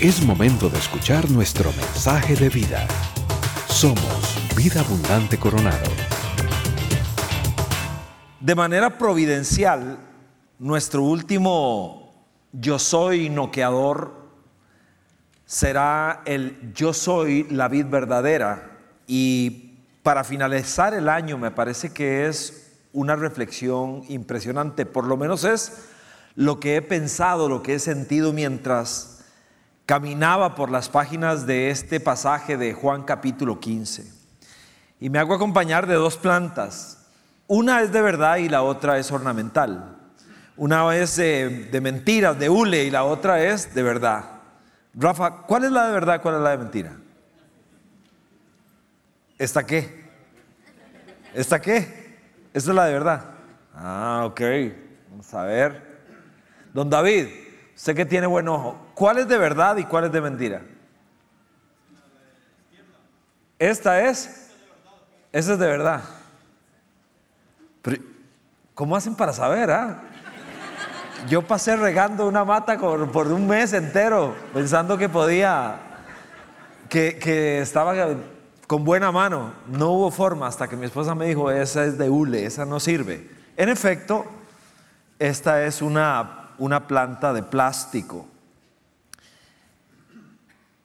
Es momento de escuchar nuestro mensaje de vida. Somos Vida Abundante Coronado. De manera providencial, nuestro último yo soy noqueador será el yo soy la vid verdadera. Y para finalizar el año me parece que es una reflexión impresionante, por lo menos es lo que he pensado, lo que he sentido mientras caminaba por las páginas de este pasaje de Juan capítulo 15. Y me hago acompañar de dos plantas. Una es de verdad y la otra es ornamental. Una es de, mentiras, de hule, y la otra es de verdad. Rafa, ¿cuál es la de verdad? ¿Cuál es la de mentira? ¿Esta qué? ¿Esta qué? Esta es la de verdad. Ah, ok. Vamos a ver. Don David, sé que tiene buen ojo. ¿Cuál es de verdad y cuál es de mentira? Esta es. Esa es de verdad. ¿Cómo hacen para saber? Ah? Yo pasé regando una mata por, un mes entero, pensando que podía, que, que, estaba con buena mano. No hubo forma hasta que mi esposa me dijo, esa es de hule, esa no sirve. En efecto, esta es una, una planta de plástico.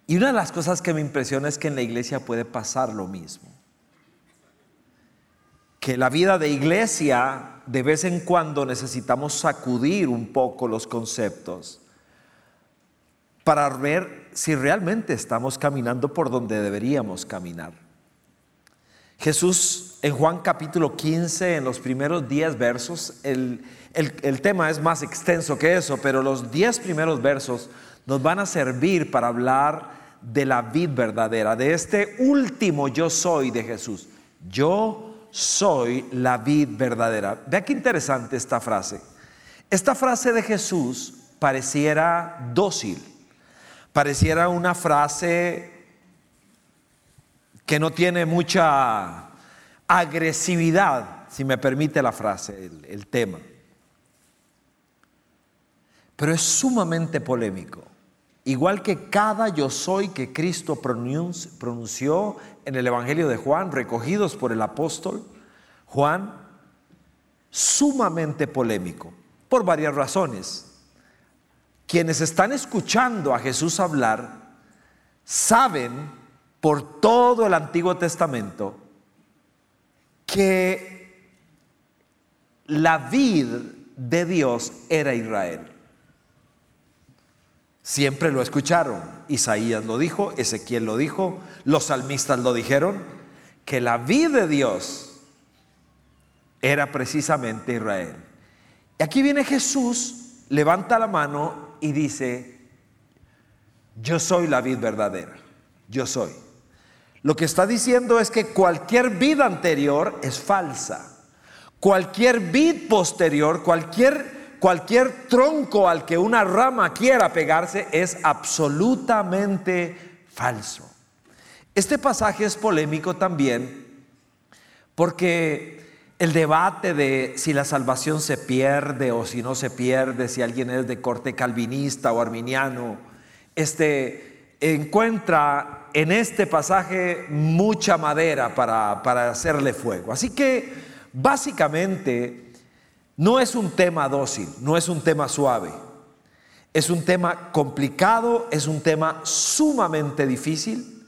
Y una de las cosas que me impresiona es que en la iglesia puede pasar lo mismo. Que la vida de iglesia de vez en cuando necesitamos sacudir un poco los conceptos para ver si realmente estamos caminando por donde deberíamos caminar. Jesús en Juan capítulo 15, en los primeros 10 versos, el, el tema es más extenso que eso, pero los 10 primeros versos nos van a servir para hablar de la vid verdadera, de este último yo soy de Jesús. Yo soy la vid verdadera. Vea qué interesante esta frase. Esta frase de Jesús pareciera dócil, pareciera una frase que no tiene mucha agresividad, si me permite la frase, el, tema. Pero es sumamente polémico. Igual que cada yo soy que Cristo pronunció en el Evangelio de Juan, recogidos por el apóstol Juan, sumamente polémico, por varias razones. Quienes están escuchando a Jesús hablar saben por todo el Antiguo Testamento que la vid de Dios era Israel. Siempre lo escucharon. Isaías lo dijo, Ezequiel lo dijo, los salmistas lo dijeron, que la vid de Dios era precisamente Israel. Y aquí viene Jesús, levanta la mano y dice, yo soy la vid verdadera, yo soy. Lo que está diciendo es que cualquier vida anterior es falsa. Cualquier vid posterior, cualquier cualquier tronco al que una rama quiera pegarse es absolutamente falso. Este pasaje es polémico también porque el debate de si la salvación se pierde o si no se pierde, si alguien es de corte calvinista o arminiano, este, encuentra en este pasaje mucha madera para, para hacerle fuego. Así que básicamente no es un tema dócil, no es un tema suave. Es un tema complicado, es un tema sumamente difícil.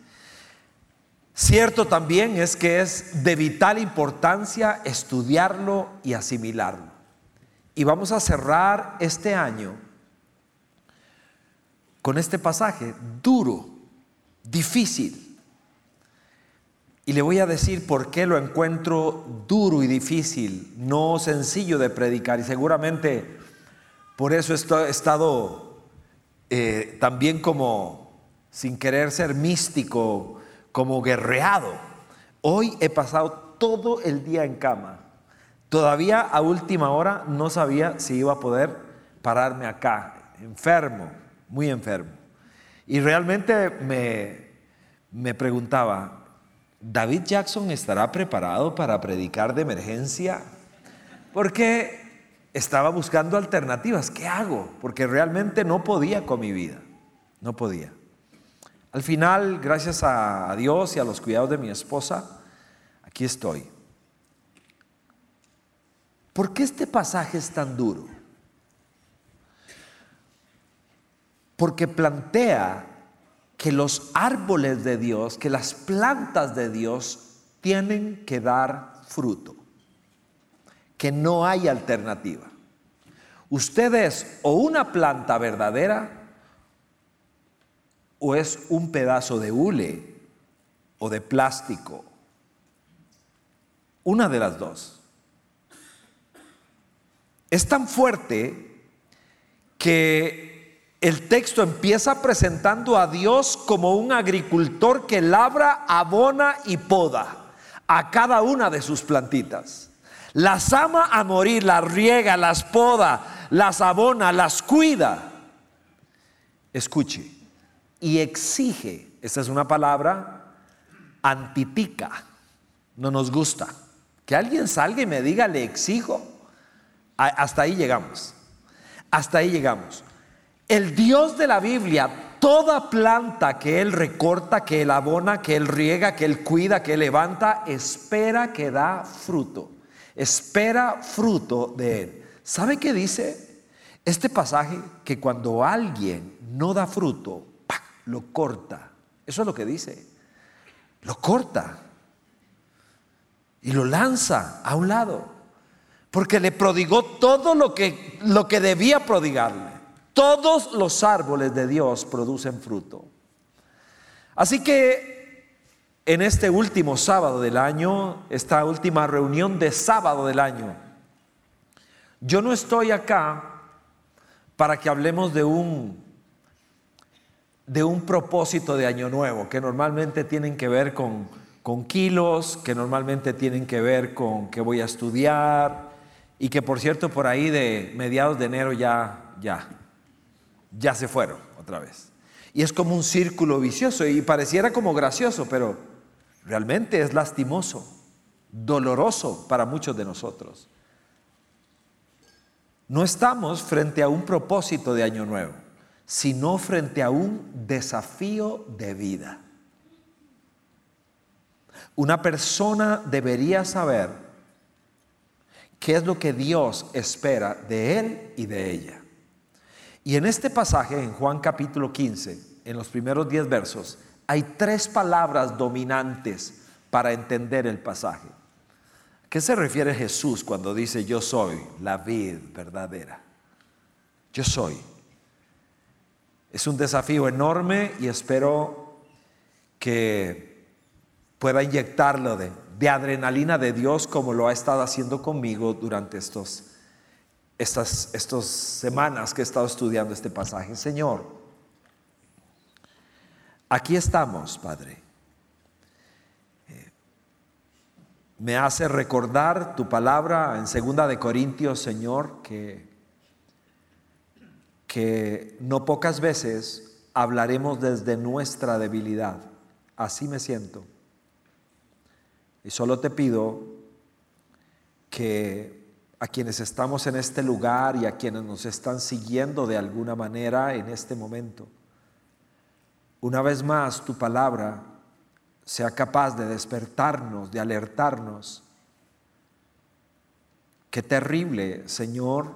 Cierto también es que es de vital importancia estudiarlo y asimilarlo. Y vamos a cerrar este año con este pasaje duro, difícil, y le voy a decir por qué lo encuentro duro y difícil, no sencillo de predicar. Y seguramente por eso he estado eh, también como, sin querer ser místico, como guerreado. Hoy he pasado todo el día en cama. Todavía a última hora no sabía si iba a poder pararme acá, enfermo, muy enfermo. Y realmente me, me preguntaba, David Jackson estará preparado para predicar de emergencia porque estaba buscando alternativas. ¿Qué hago? Porque realmente no podía con mi vida. No podía. Al final, gracias a, Dios y a los cuidados de mi esposa, aquí estoy. ¿Por qué este pasaje es tan duro? Porque plantea que los árboles de Dios, que las plantas de Dios tienen que dar fruto, que no hay alternativa. Usted es o una planta verdadera o es un pedazo de hule o de plástico. Una de las dos. Es tan fuerte que el texto empieza presentando a Dios como un agricultor que labra, abona y poda a cada una de sus plantitas. Las ama a morir, las riega, las poda, las abona, las cuida. Escuche, y exige, esta es una palabra antipica, no nos gusta. Que alguien salga y me diga, le exijo, hasta ahí llegamos, hasta ahí llegamos. El Dios de la Biblia, toda planta que Él recorta, que Él abona, que Él riega, que Él cuida, que Él levanta, espera que da fruto, espera fruto de Él. ¿Sabe qué dice este pasaje? Que cuando alguien no da fruto, lo corta. Eso es lo que dice. Lo corta y lo lanza a un lado. Porque le prodigó todo lo que, lo que debía prodigarle. Todos los árboles de Dios producen fruto. Así que en este último sábado del año, esta última reunión de sábado del año, yo no estoy acá para que hablemos de un de un propósito de año nuevo, que normalmente tienen que ver con, con kilos, que normalmente tienen que ver con que voy a estudiar y que por cierto por ahí de mediados de enero ya, ya, ya se fueron otra vez. Y es como un círculo vicioso y pareciera como gracioso, pero realmente es lastimoso, doloroso para muchos de nosotros. No estamos frente a un propósito de año nuevo sino frente a un desafío de vida. Una persona debería saber qué es lo que Dios espera de él y de ella. Y en este pasaje, en Juan capítulo 15, en los primeros 10 versos, hay tres palabras dominantes para entender el pasaje. qué se refiere Jesús cuando dice yo soy la vid verdadera? Yo soy. Es un desafío enorme y espero que pueda inyectarlo de, adrenalina de Dios como lo ha estado haciendo conmigo durante estos, estas, semanas que he estado estudiando este pasaje. Señor, aquí estamos, Padre. Eh, me hace recordar tu palabra en segunda de Corintios, Señor, que que no pocas veces hablaremos desde nuestra debilidad. Así me siento. Y solo te pido que a quienes estamos en este lugar y a quienes nos están siguiendo de alguna manera en este momento, una vez más tu palabra sea capaz de despertarnos, de alertarnos. Qué terrible, Señor,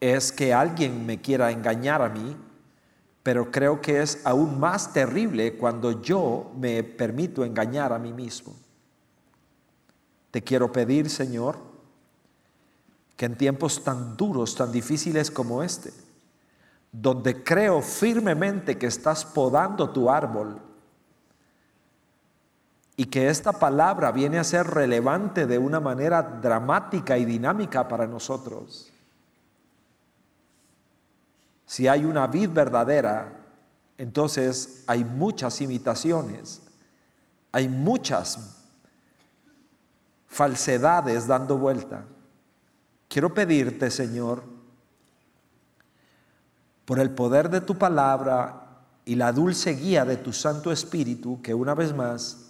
es que alguien me quiera engañar a mí, pero creo que es aún más terrible cuando yo me permito engañar a mí mismo. Te quiero pedir, Señor, que en tiempos tan duros, tan difíciles como este, donde creo firmemente que estás podando tu árbol y que esta palabra viene a ser relevante de una manera dramática y dinámica para nosotros, si hay una vid verdadera, entonces hay muchas imitaciones, hay muchas falsedades dando vuelta. Quiero pedirte, Señor, por el poder de tu palabra y la dulce guía de tu Santo Espíritu, que una vez más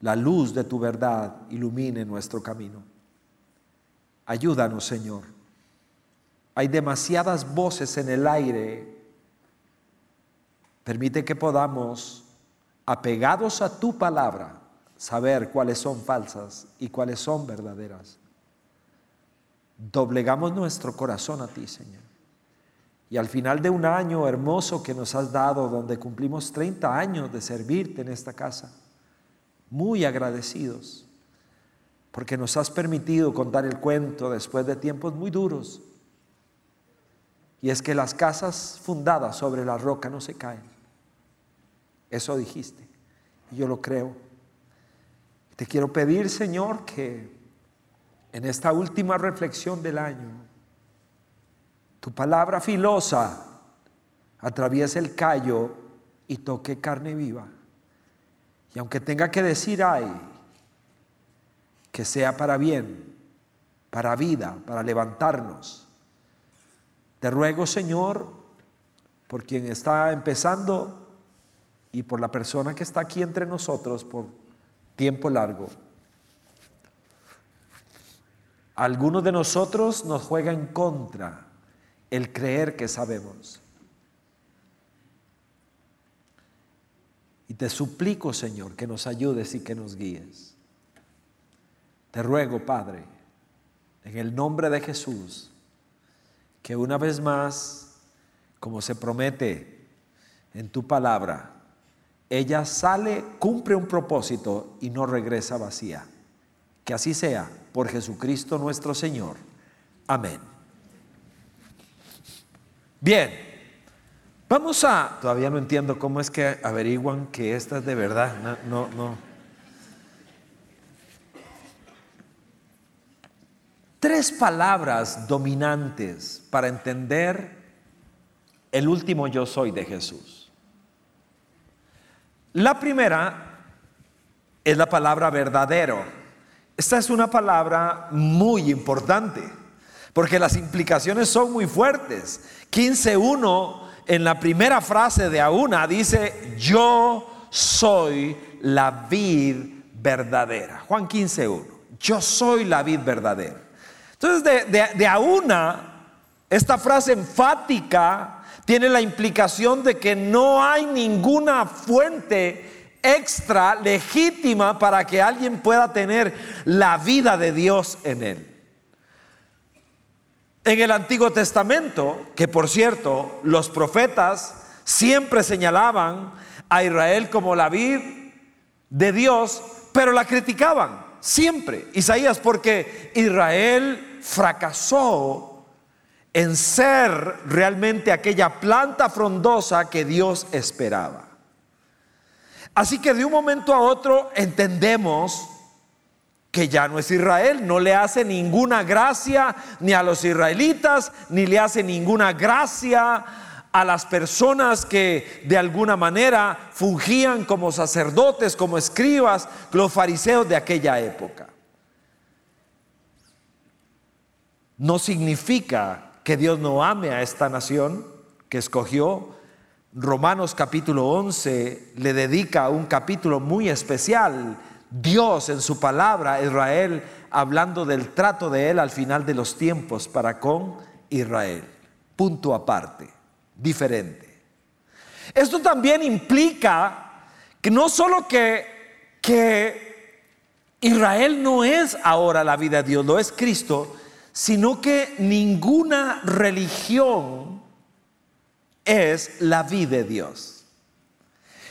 la luz de tu verdad ilumine nuestro camino. Ayúdanos, Señor Hay demasiadas voces en el aire. Permite que podamos, apegados a tu palabra, saber cuáles son falsas y cuáles son verdaderas. Doblegamos nuestro corazón a ti, Señor. Y al final de un año hermoso que nos has dado, donde cumplimos 30 años de servirte en esta casa, muy agradecidos, porque nos has permitido contar el cuento después de tiempos muy duros. Y es que las casas fundadas sobre la roca no se caen. Eso dijiste. Y yo lo creo. Te quiero pedir, Señor, que en esta última reflexión del año, tu palabra filosa atraviese el callo y toque carne viva. Y aunque tenga que decir ay, que sea para bien, para vida, para levantarnos. Te ruego, Señor, por quien está empezando y por la persona que está aquí entre nosotros por tiempo largo. Algunos de nosotros nos juega en contra el creer que sabemos. Y te suplico, Señor, que nos ayudes y que nos guíes. Te ruego, Padre, en el nombre de Jesús, que una vez más, como se promete en tu palabra, ella sale, cumple un propósito y no regresa vacía. Que así sea, por Jesucristo nuestro Señor. Amén. Bien. Vamos a, todavía no entiendo cómo es que averiguan que esta es de verdad. No, no, Tres palabras dominantes para entender el último yo soy de Jesús. La primera es la palabra verdadero. Esta es una palabra muy importante porque las implicaciones son muy fuertes. 15.1 en la primera frase de Auna dice, yo soy la vid verdadera. Juan 15.1, yo soy la vid verdadera. Entonces de, de, Auna, esta frase enfática tiene la implicación de que no hay ninguna fuente extra legítima para que alguien pueda tener la vida de Dios en él. En el Antiguo Testamento, que por cierto, los profetas siempre señalaban a Israel como la vid de Dios, pero la criticaban siempre. Isaías, porque Israel fracasó en ser realmente aquella planta frondosa que Dios esperaba. Así que de un momento a otro entendemos que ya no es Israel, no le hace ninguna gracia ni a los israelitas, ni le hace ninguna gracia a las personas que de alguna manera fungían como sacerdotes, como escribas, los fariseos de aquella época. No significa que Dios no ame a esta nación que escogió. Romanos capítulo 11 le dedica un capítulo muy especial Dios en su palabra, Israel, hablando del trato de él al final de los tiempos para con Israel. Punto aparte, diferente. Esto también implica que no solo que, que Israel no es ahora la vida de Dios, lo es Cristo, sino que ninguna religión es la vida de Dios.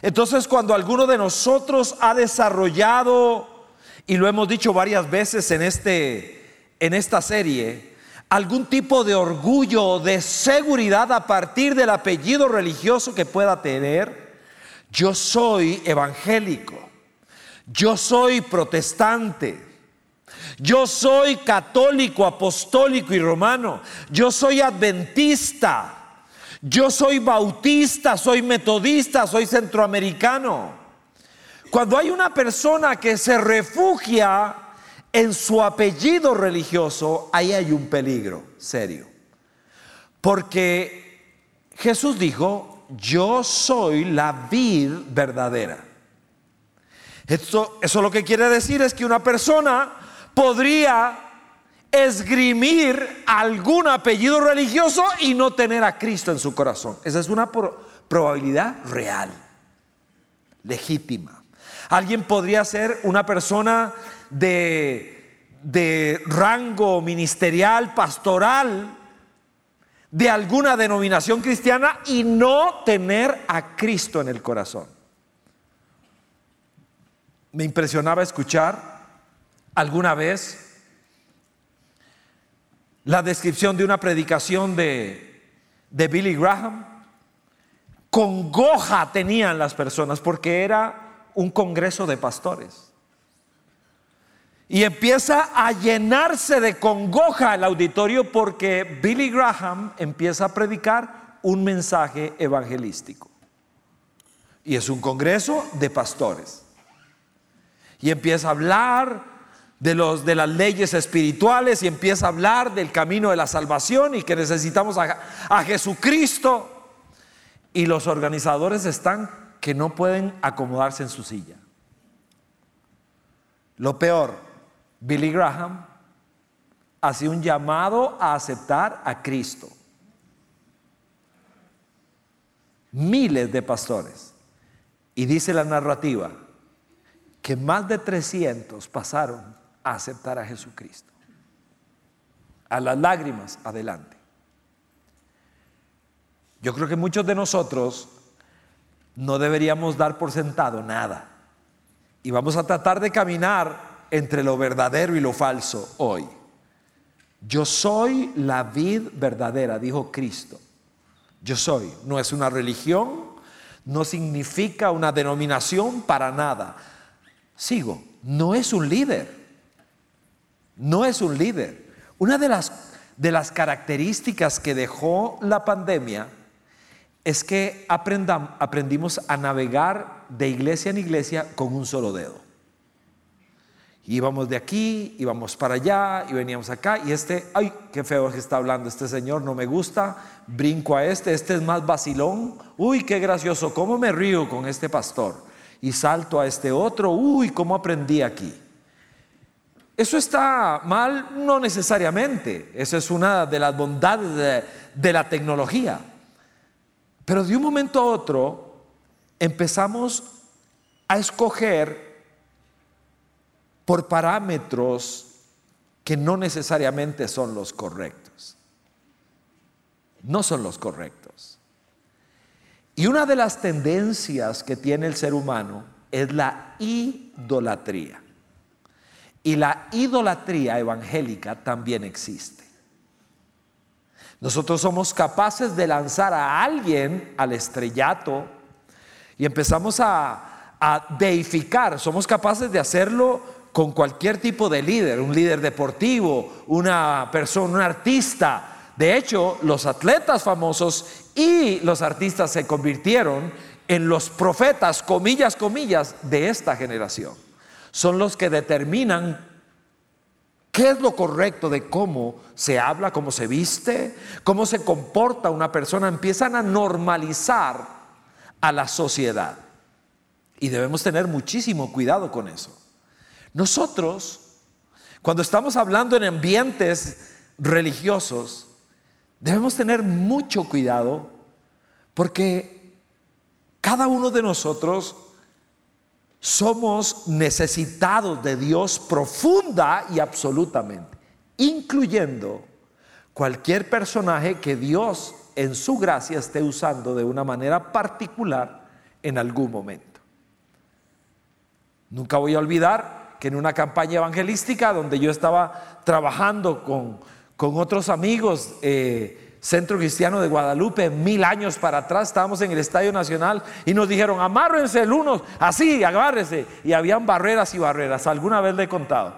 Entonces cuando alguno de nosotros ha desarrollado, y lo hemos dicho varias veces en, este, en esta serie, algún tipo de orgullo, de seguridad a partir del apellido religioso que pueda tener, yo soy evangélico, yo soy protestante, yo soy católico, apostólico y romano, yo soy adventista. Yo soy bautista, soy metodista, soy centroamericano. Cuando hay una persona que se refugia en su apellido religioso, ahí hay un peligro serio. Porque Jesús dijo, yo soy la vid verdadera. Esto, eso lo que quiere decir es que una persona podría esgrimir algún apellido religioso y no tener a Cristo en su corazón. Esa es una probabilidad real, legítima. Alguien podría ser una persona de, de rango ministerial, pastoral, de alguna denominación cristiana y no tener a Cristo en el corazón. Me impresionaba escuchar alguna vez la descripción de una predicación de, de Billy Graham. Congoja tenían las personas porque era un congreso de pastores. Y empieza a llenarse de congoja el auditorio porque Billy Graham empieza a predicar un mensaje evangelístico. Y es un congreso de pastores. Y empieza a hablar de, los, de las leyes espirituales y empieza a hablar del camino de la salvación y que necesitamos a, a Jesucristo. Y los organizadores están que no pueden acomodarse en su silla. Lo peor, Billy Graham hace un llamado a aceptar a Cristo. Miles de pastores. Y dice la narrativa que más de 300 pasaron a aceptar a Jesucristo. A las lágrimas, adelante. Yo creo que muchos de nosotros no deberíamos dar por sentado nada. Y vamos a tratar de caminar entre lo verdadero y lo falso hoy. Yo soy la vid verdadera, dijo Cristo. Yo soy. No es una religión, no significa una denominación para nada. Sigo, no es un líder no es un líder. Una de las, de las características que dejó la pandemia es que aprendimos a navegar de iglesia en iglesia con un solo dedo. Íbamos de aquí, íbamos para allá y veníamos acá y este, ay, qué feo que está hablando este señor, no me gusta, brinco a este, este es más vacilón, uy, qué gracioso, cómo me río con este pastor y salto a este otro, uy, cómo aprendí aquí. ¿Eso está mal? No necesariamente. Esa es una de las bondades de, la tecnología. Pero de un momento a otro empezamos a escoger por parámetros que no necesariamente son los correctos. No son los correctos. Y una de las tendencias que tiene el ser humano es la idolatría. Y la idolatría evangélica también existe. Nosotros somos capaces de lanzar a alguien al estrellato y empezamos a, deificar. Somos capaces de hacerlo con cualquier tipo de líder, un líder deportivo, una persona, un artista. De hecho, los atletas famosos y los artistas se convirtieron en los profetas, comillas, comillas, de esta generación son los que determinan qué es lo correcto de cómo se habla, cómo se viste, cómo se comporta una persona. Empiezan a normalizar a la sociedad. Y debemos tener muchísimo cuidado con eso. Nosotros, cuando estamos hablando en ambientes religiosos, debemos tener mucho cuidado porque cada uno de nosotros somos necesitados de Dios profunda y absolutamente, incluyendo cualquier personaje que Dios en su gracia esté usando de una manera particular en algún momento. Nunca voy a olvidar que en una campaña evangelística donde yo estaba trabajando con, con otros amigos, eh, Centro Cristiano de Guadalupe, mil años para atrás, estábamos en el Estadio Nacional y nos dijeron, amárrense el uno, así, agárrense. Y habían barreras y barreras, alguna vez le he contado.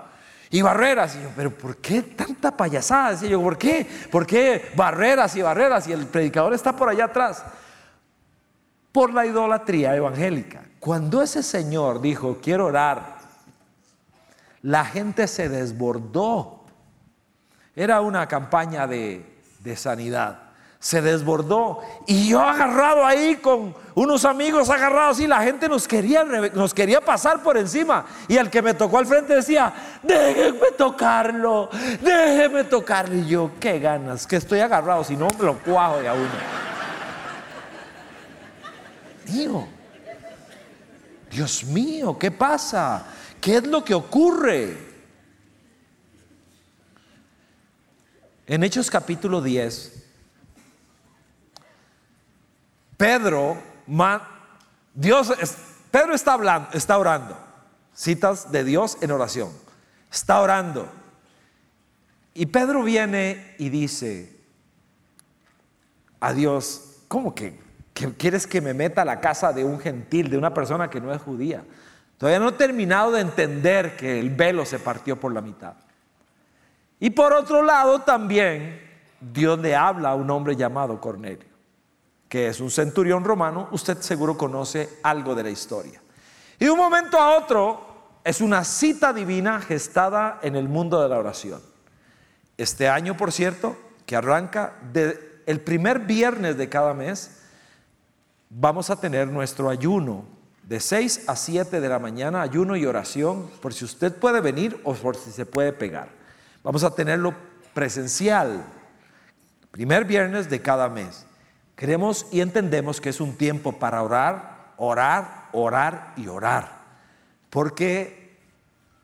Y barreras, y yo, pero ¿por qué tanta payasada? Decía yo, ¿por qué? ¿Por qué barreras y barreras? Y el predicador está por allá atrás. Por la idolatría evangélica. Cuando ese señor dijo, quiero orar, la gente se desbordó. Era una campaña de de sanidad. se desbordó. Y yo agarrado ahí con unos amigos agarrados y la gente nos quería, nos quería pasar por encima. Y el que me tocó al frente decía, déjenme tocarlo, déjenme tocarlo. Y yo, qué ganas, que estoy agarrado, si no me lo cuajo de a uno. Digo, Dios mío, ¿qué pasa? ¿Qué es lo que ocurre? En Hechos capítulo 10, Pedro, Dios, Pedro está hablando, está orando. Citas de Dios en oración. Está orando. Y Pedro viene y dice a Dios, ¿cómo que, que, quieres que me meta a la casa de un gentil, de una persona que no es judía? Todavía no he terminado de entender que el velo se partió por la mitad. Y por otro lado también Dios le habla a un hombre llamado Cornelio que es un centurión romano, usted seguro conoce algo de la historia. Y de un momento a otro es una cita divina gestada en el mundo de la oración. Este año, por cierto, que arranca el primer viernes de cada mes, vamos a tener nuestro ayuno de 6 a 7 de la mañana, ayuno y oración, por si usted puede venir o por si se puede pegar. Vamos a tenerlo presencial, primer viernes de cada mes. Queremos y entendemos que es un tiempo para orar, orar, orar y orar. Porque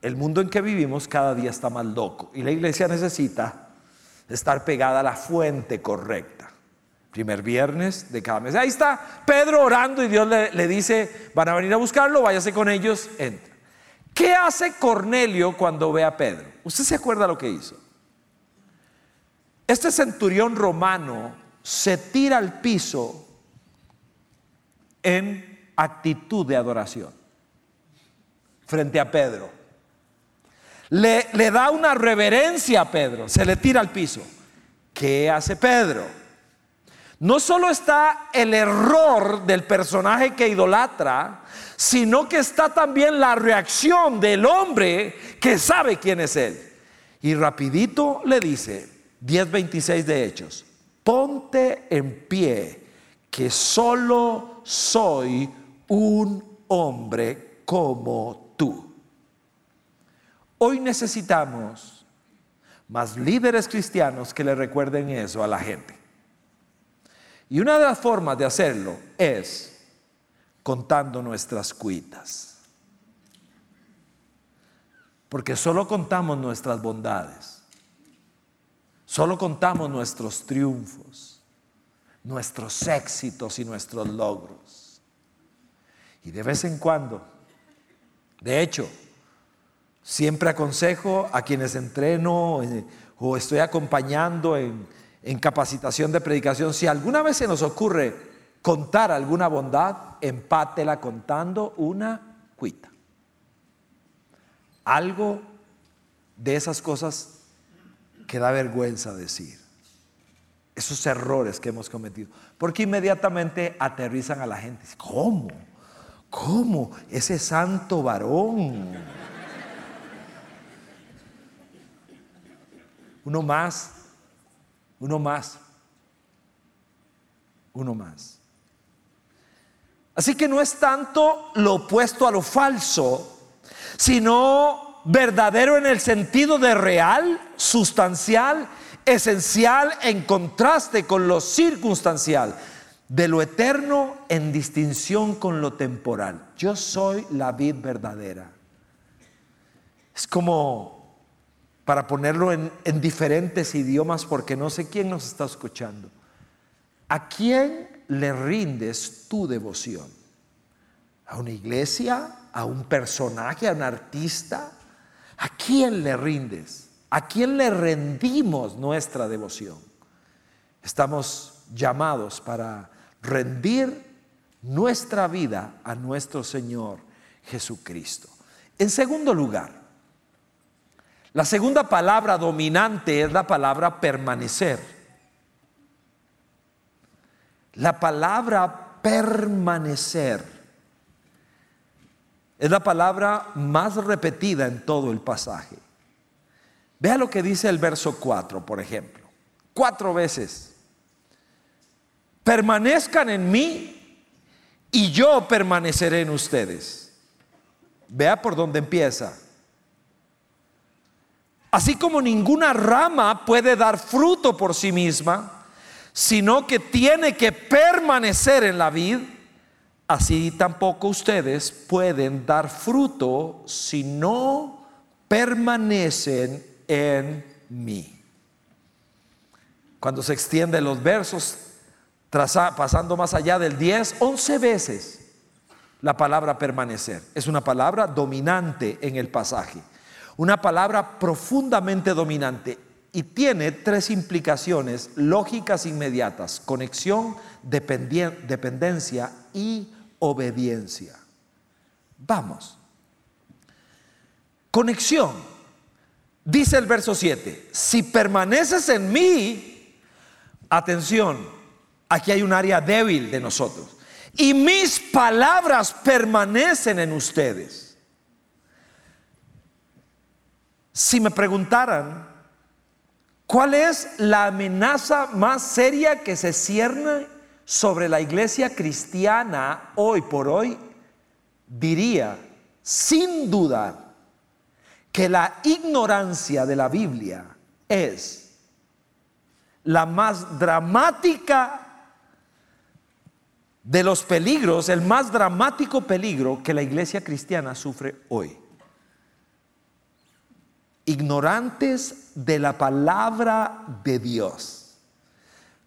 el mundo en que vivimos cada día está más loco y la iglesia necesita estar pegada a la fuente correcta. Primer viernes de cada mes. Ahí está Pedro orando y Dios le, le dice, van a venir a buscarlo, váyase con ellos, entra. ¿Qué hace Cornelio cuando ve a Pedro? ¿Usted se acuerda lo que hizo? Este centurión romano se tira al piso en actitud de adoración frente a Pedro. Le, da una reverencia a Pedro, se le tira al piso. ¿Qué hace Pedro? No solo está el error del personaje que idolatra, sino que está también la reacción del hombre que sabe quién es él. Y rapidito le dice, 10.26 de Hechos, ponte en pie, que solo soy un hombre como tú. Hoy necesitamos más líderes cristianos que le recuerden eso a la gente. Y una de las formas de hacerlo es contando nuestras cuitas. Porque solo contamos nuestras bondades. Solo contamos nuestros triunfos, nuestros éxitos y nuestros logros. Y de vez en cuando, de hecho, siempre aconsejo a quienes entreno eh, o estoy acompañando en, en capacitación de predicación, si alguna vez se nos ocurre contar alguna bondad, empátela contando una cuita. Algo de esas cosas que da vergüenza decir. Esos errores que hemos cometido. Porque inmediatamente aterrizan a la gente. ¿Cómo? ¿Cómo? Ese santo varón. Uno más. Uno más. Uno más. Así que no es tanto lo opuesto a lo falso, sino verdadero en el sentido de real, sustancial, esencial en contraste con lo circunstancial, de lo eterno en distinción con lo temporal. Yo soy la vid verdadera. Es como para ponerlo en, en diferentes idiomas porque no sé quién nos está escuchando. ¿A quién le rindes tu devoción? ¿A una iglesia? ¿A un personaje? ¿A un artista? ¿A quién le rindes? ¿A quién le rendimos nuestra devoción? Estamos llamados para rendir nuestra vida a nuestro Señor Jesucristo. En segundo lugar, la segunda palabra dominante es la palabra permanecer. La palabra permanecer es la palabra más repetida en todo el pasaje. Vea lo que dice el verso 4, por ejemplo. Cuatro veces. permanezcan en mí y yo permaneceré en ustedes. Vea por dónde empieza. Así como ninguna rama puede dar fruto por sí misma, sino que tiene que permanecer en la vid, así tampoco ustedes pueden dar fruto si no permanecen en mí. Cuando se extienden los versos, pasando más allá del 10, 11 veces la palabra permanecer. Es una palabra dominante en el pasaje. Una palabra profundamente dominante y tiene tres implicaciones lógicas inmediatas. Conexión, dependencia y obediencia. Vamos. Conexión. Dice el verso 7, si permaneces en mí, atención, aquí hay un área débil de nosotros, y mis palabras permanecen en ustedes. Si me preguntaran, ¿cuál es la amenaza más seria que se cierne sobre la iglesia cristiana hoy por hoy? Diría, sin dudar, que la ignorancia de la Biblia es la más dramática de los peligros, el más dramático peligro que la iglesia cristiana sufre hoy. Ignorantes de la palabra de Dios.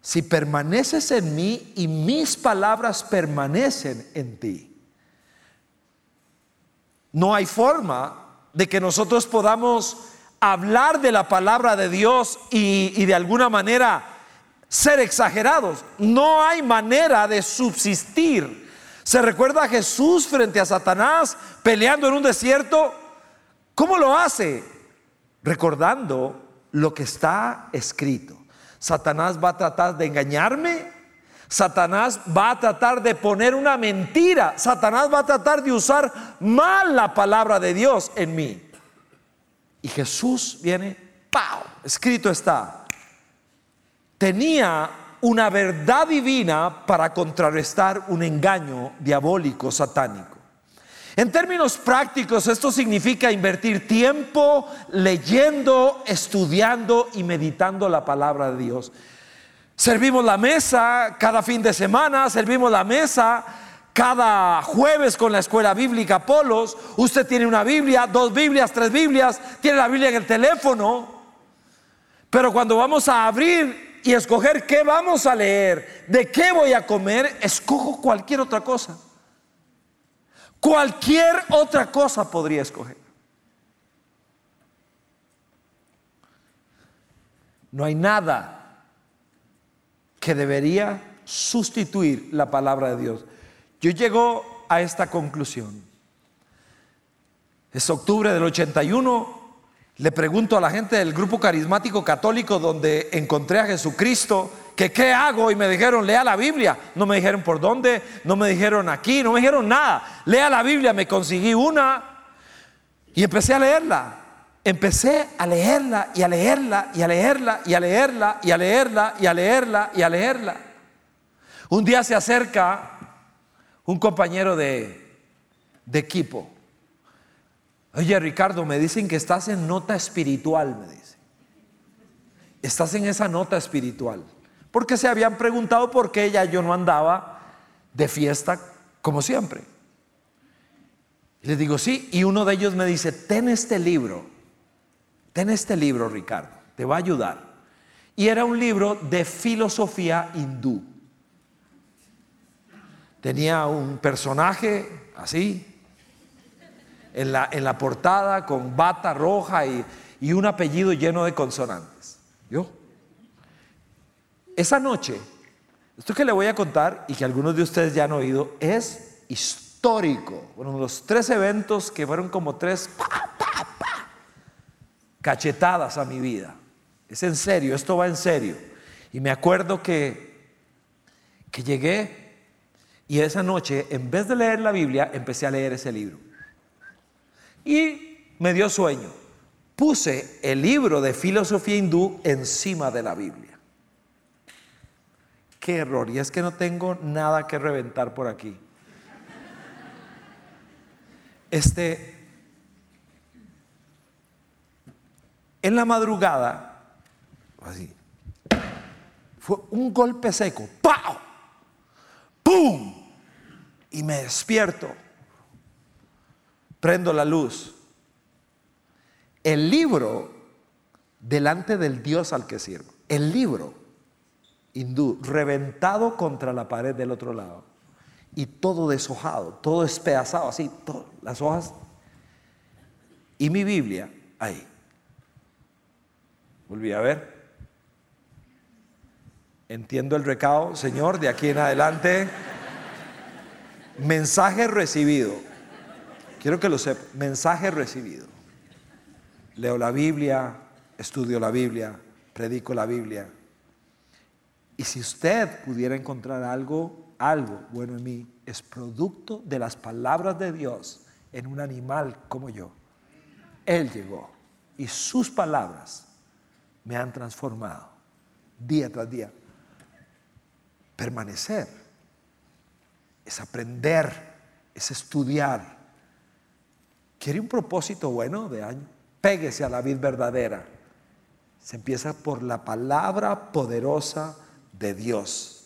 Si permaneces en mí y mis palabras permanecen en ti, no hay forma de que nosotros podamos hablar de la palabra de Dios y, de alguna manera ser exagerados. No hay manera de subsistir. ¿Se recuerda a Jesús frente a Satanás peleando en un desierto? ¿Cómo lo hace? Recordando lo que está escrito. Satanás va a tratar de engañarme, Satanás va a tratar de poner una mentira. Satanás va a tratar de usar mal la palabra de Dios en mí. Y Jesús viene, ¡pau! Escrito está. Tenía una verdad divina para contrarrestar un engaño diabólico satánico. En términos prácticos, esto significa invertir tiempo leyendo, estudiando y meditando la palabra de Dios. Servimos la mesa cada fin de semana, servimos la mesa cada jueves con la escuela bíblica Polos. Usted tiene una Biblia, dos Biblias, tres Biblias, tiene la Biblia en el teléfono. Pero cuando vamos a abrir y escoger qué vamos a leer, de qué voy a comer, escojo cualquier otra cosa. Cualquier otra cosa podría escoger. No hay nada que debería sustituir la palabra de Dios. Yo llego a esta conclusión. Es octubre del 81. Le pregunto a la gente del grupo carismático católico donde encontré a Jesucristo que qué hago y me dijeron lea la Biblia. No me dijeron por dónde, no me dijeron aquí, no me dijeron nada. Lea la Biblia, me conseguí una y empecé a leerla empecé a leerla y a leerla y a leerla y a leerla y a leerla y a leerla y a leerla. Un día se acerca un compañero de, de equipo. Oye Ricardo, me dicen que estás en nota espiritual, me dice. Estás en esa nota espiritual. Porque se habían preguntado por qué ya yo no andaba de fiesta como siempre. Les digo, sí, y uno de ellos me dice, ten este libro ten este libro, Ricardo, te va a ayudar. Y era un libro de filosofía hindú. Tenía un personaje así, en la, en la portada, con bata roja y, y un apellido lleno de consonantes. ¿Yo? Esa noche, esto que le voy a contar y que algunos de ustedes ya han oído, es histórico. Bueno, los tres eventos que fueron como tres cachetadas a mi vida. Es en serio, esto va en serio. Y me acuerdo que, que llegué y esa noche, en vez de leer la Biblia, empecé a leer ese libro. Y me dio sueño. Puse el libro de filosofía hindú encima de la Biblia. qué error. Y es que no tengo nada que reventar por aquí. Este, en la madrugada, así, fue un golpe seco, ¡pau! ¡Pum! Y me despierto, prendo la luz. El libro delante del Dios al que sirvo, el libro hindú, reventado contra la pared del otro lado y todo deshojado, todo despedazado, así, las hojas. Y mi Biblia, ahí. Volví a ver. Entiendo el recado, Señor, de aquí en adelante. Mensaje recibido. Quiero que lo sepa. Mensaje recibido. Leo la Biblia, estudio la Biblia, predico la Biblia. Y si usted pudiera encontrar algo algo bueno en mí es producto de las palabras de Dios en un animal como yo. Él llegó y sus palabras me han transformado día tras día. Permanecer es aprender, es estudiar. ¿Quiere un propósito bueno de año? Péguese a la vida verdadera. Se empieza por la palabra poderosa de Dios.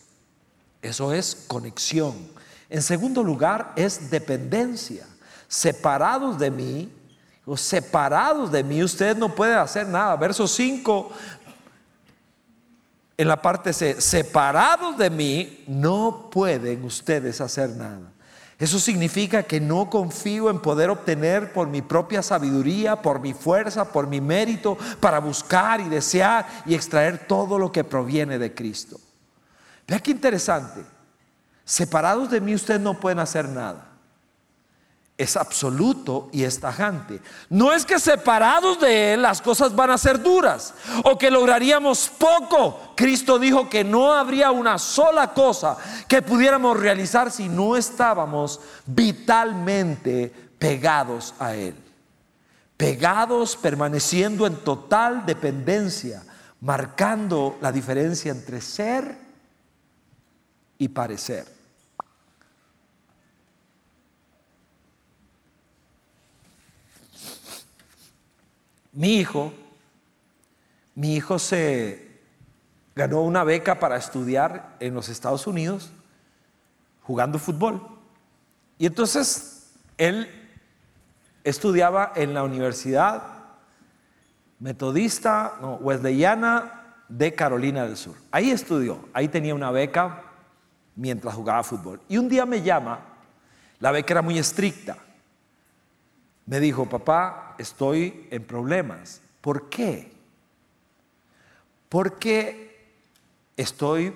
Eso es conexión. En segundo lugar, es dependencia. Separados de mí, o separados de mí, ustedes no pueden hacer nada. Verso 5, en la parte C, separados de mí, no pueden ustedes hacer nada. Eso significa que no confío en poder obtener por mi propia sabiduría, por mi fuerza, por mi mérito, para buscar y desear y extraer todo lo que proviene de Cristo. Vea qué interesante. Separados de mí ustedes no pueden hacer nada. Es absoluto y es tajante. No es que separados de Él las cosas van a ser duras o que lograríamos poco. Cristo dijo que no habría una sola cosa que pudiéramos realizar si no estábamos vitalmente pegados a Él. Pegados, permaneciendo en total dependencia, marcando la diferencia entre ser y parecer. Mi hijo, mi hijo se ganó una beca para estudiar en los Estados Unidos jugando fútbol. Y entonces él estudiaba en la Universidad Metodista, no, Wesleyana de Carolina del Sur. Ahí estudió, ahí tenía una beca mientras jugaba fútbol. Y un día me llama, la beca era muy estricta. Me dijo, papá, estoy en problemas. ¿Por qué? Porque estoy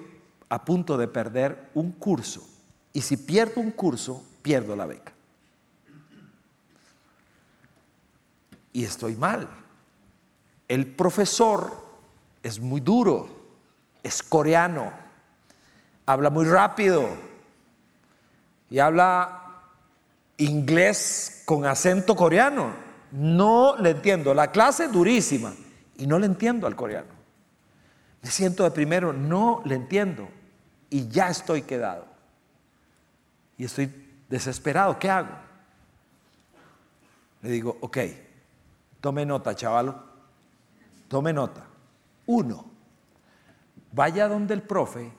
a punto de perder un curso. Y si pierdo un curso, pierdo la beca. Y estoy mal. El profesor es muy duro, es coreano habla muy rápido y habla inglés con acento coreano. No le entiendo. La clase es durísima y no le entiendo al coreano. Me siento de primero, no le entiendo y ya estoy quedado. Y estoy desesperado. ¿Qué hago? Le digo, ok, tome nota, chavalo. Tome nota. Uno, vaya donde el profe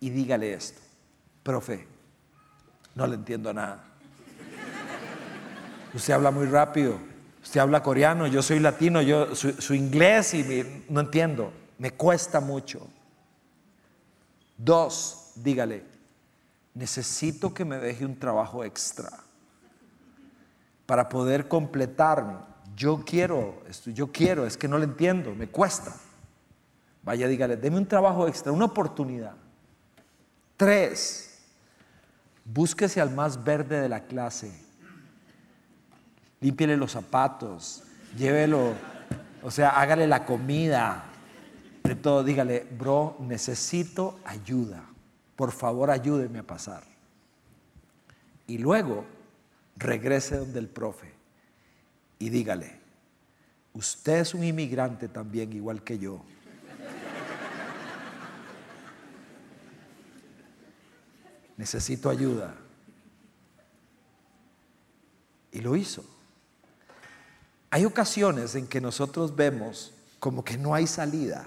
y dígale esto, profe, no le entiendo nada. Usted habla muy rápido, usted habla coreano, yo soy latino, yo su, inglés y no entiendo, me cuesta mucho. Dos, dígale, necesito que me deje un trabajo extra para poder completarme. Yo quiero, yo quiero, es que no le entiendo, me cuesta. Vaya, dígale, deme un trabajo extra, una oportunidad. Tres, búsquese al más verde de la clase. Límpiele los zapatos, llévelo, o sea, hágale la comida. De todo, dígale, bro, necesito ayuda. Por favor, ayúdeme a pasar. Y luego regrese donde el profe y dígale, usted es un inmigrante también igual que yo. Necesito ayuda. Y lo hizo. Hay ocasiones en que nosotros vemos como que no hay salida,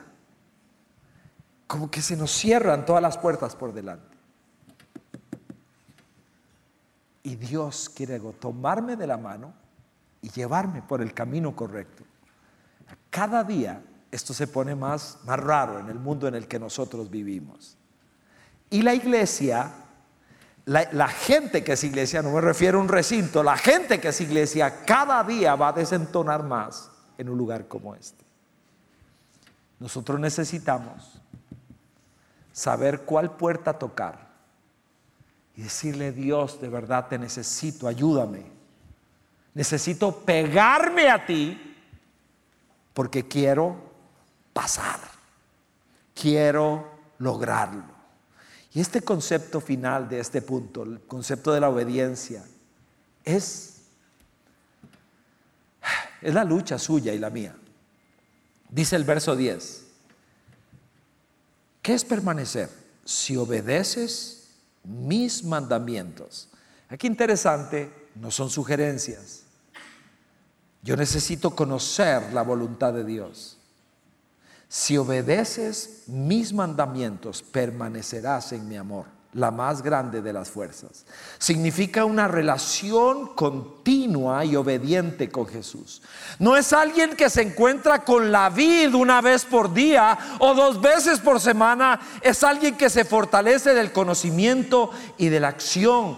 como que se nos cierran todas las puertas por delante. Y Dios quiere tomarme de la mano y llevarme por el camino correcto. Cada día esto se pone más, más raro en el mundo en el que nosotros vivimos. Y la iglesia, la, gente que es iglesia, no me refiero a un recinto, la gente que es iglesia cada día va a desentonar más en un lugar como este. Nosotros necesitamos saber cuál puerta tocar y decirle, Dios, de verdad te necesito, ayúdame. Necesito pegarme a ti porque quiero pasar, quiero lograrlo. Y este concepto final de este punto, el concepto de la obediencia, es, es la lucha suya y la mía. Dice el verso 10, ¿qué es permanecer? Si obedeces mis mandamientos. Aquí interesante, no son sugerencias. Yo necesito conocer la voluntad de Dios. Si obedeces mis mandamientos, permanecerás en mi amor la más grande de las fuerzas. Significa una relación continua y obediente con Jesús. No es alguien que se encuentra con la vida una vez por día o dos veces por semana. Es alguien que se fortalece del conocimiento y de la acción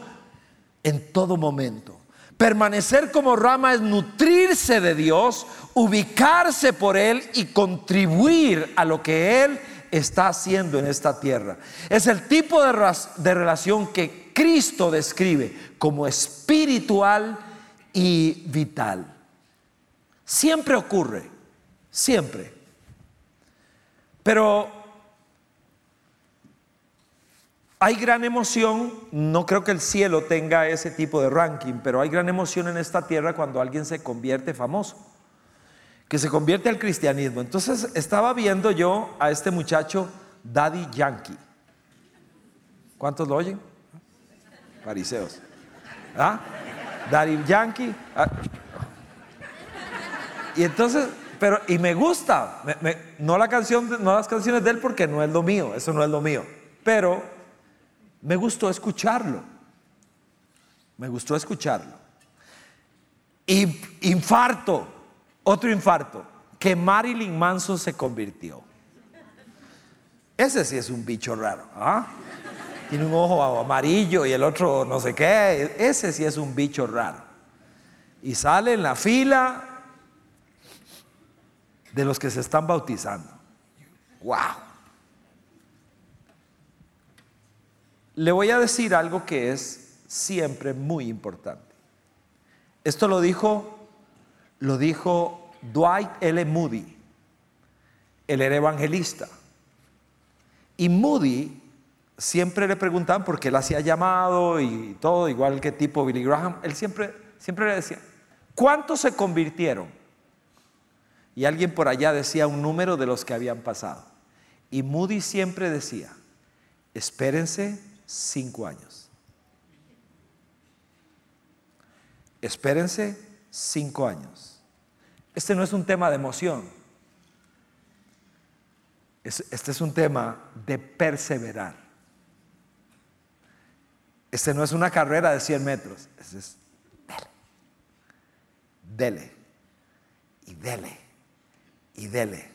en todo momento. Permanecer como rama es nutrirse de Dios, ubicarse por Él y contribuir a lo que Él está haciendo en esta tierra. Es el tipo de, relación que Cristo describe como espiritual y vital. Siempre ocurre, siempre. Pero hay gran emoción, no creo que el cielo tenga ese tipo de ranking, pero hay gran emoción en esta tierra cuando alguien se convierte famoso que se convierte al cristianismo. Entonces estaba viendo yo a este muchacho Daddy Yankee. ¿Cuántos lo oyen? Fariseos. ¿Ah? Daddy Yankee. Ah. Y entonces, pero, y me gusta, no no las canciones de él porque no es lo mío, eso no es lo mío. Pero me gustó escucharlo. Me gustó escucharlo. Y infarto, otro infarto, que Marilyn Manson se convirtió. Ese sí es un bicho raro. ¿ah? Tiene un ojo amarillo y el otro no sé qué. Ese sí es un bicho raro. Y sale en la fila de los que se están bautizando. ¡Wow! Le voy a decir algo que es siempre muy importante. Esto lo dijo lo dijo Dwight L. Moody. Él era evangelista. Y Moody siempre le preguntaban por qué él hacía llamado y todo, igual que tipo Billy Graham. Él siempre, siempre le decía, ¿cuántos se convirtieron? Y alguien por allá decía un número de los que habían pasado. Y Moody siempre decía, espérense cinco años. Espérense cinco años. Este no es un tema de emoción. Este es un tema de perseverar. Este no es una carrera de 100 metros. Este es dele. Dele. Y dele. Y dele.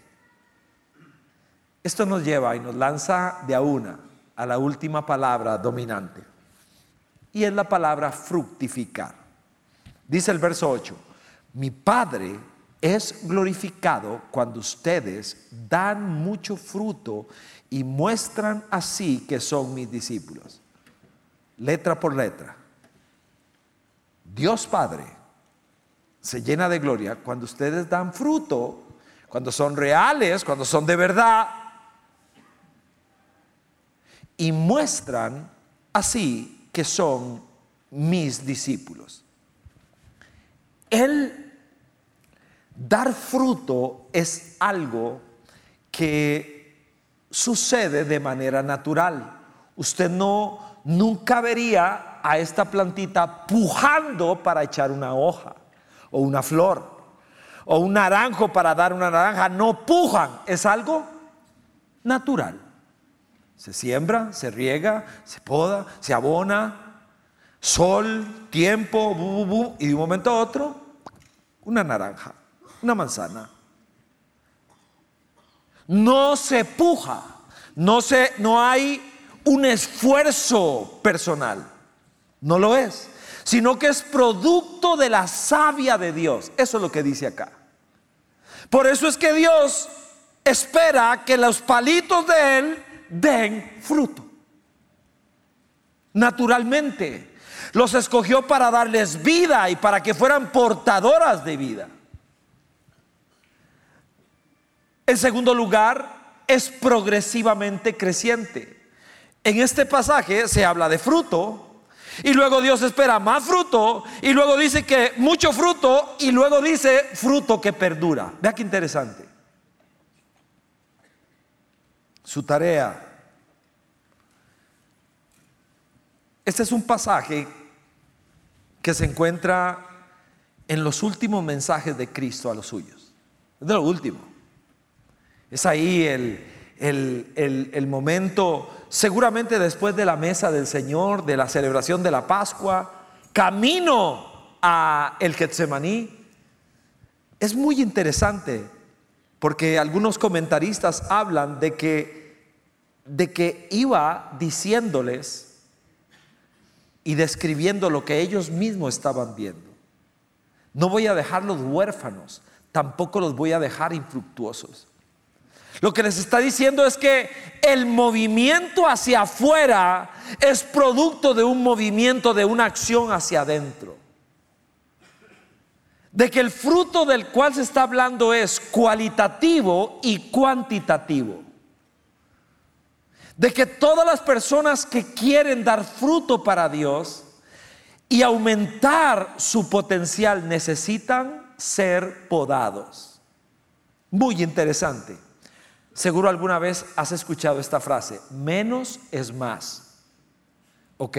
Esto nos lleva y nos lanza de a una a la última palabra dominante. Y es la palabra fructificar. Dice el verso 8, mi Padre es glorificado cuando ustedes dan mucho fruto y muestran así que son mis discípulos. Letra por letra. Dios Padre se llena de gloria cuando ustedes dan fruto, cuando son reales, cuando son de verdad, y muestran así que son mis discípulos. El dar fruto es algo que sucede de manera natural. Usted no, nunca vería a esta plantita pujando para echar una hoja o una flor o un naranjo para dar una naranja. No pujan, es algo natural. Se siembra, se riega, se poda, se abona, sol, tiempo, y de un momento a otro, una naranja, una manzana. No se puja, no, se, no hay un esfuerzo personal, no lo es, sino que es producto de la savia de Dios. Eso es lo que dice acá. Por eso es que Dios espera que los palitos de Él den fruto. Naturalmente. Los escogió para darles vida y para que fueran portadoras de vida. En segundo lugar, es progresivamente creciente. En este pasaje se habla de fruto y luego Dios espera más fruto y luego dice que mucho fruto y luego dice fruto que perdura. Vea qué interesante. Su tarea. Este es un pasaje que se encuentra en los últimos mensajes de Cristo a los suyos. Es de lo último. Es ahí el, el, momento, seguramente después de la mesa del Señor, de la celebración de la Pascua, camino a el Getsemaní. Es muy interesante porque algunos comentaristas hablan de que, de que iba diciéndoles y describiendo lo que ellos mismos estaban viendo. No voy a dejarlos huérfanos, tampoco los voy a dejar infructuosos. Lo que les está diciendo es que el movimiento hacia afuera es producto de un movimiento, de una acción hacia adentro. De que el fruto del cual se está hablando es cualitativo y cuantitativo. De que todas las personas que quieren dar fruto para Dios y aumentar su potencial necesitan ser podados. Muy interesante. Seguro alguna vez has escuchado esta frase, menos es más. Ok,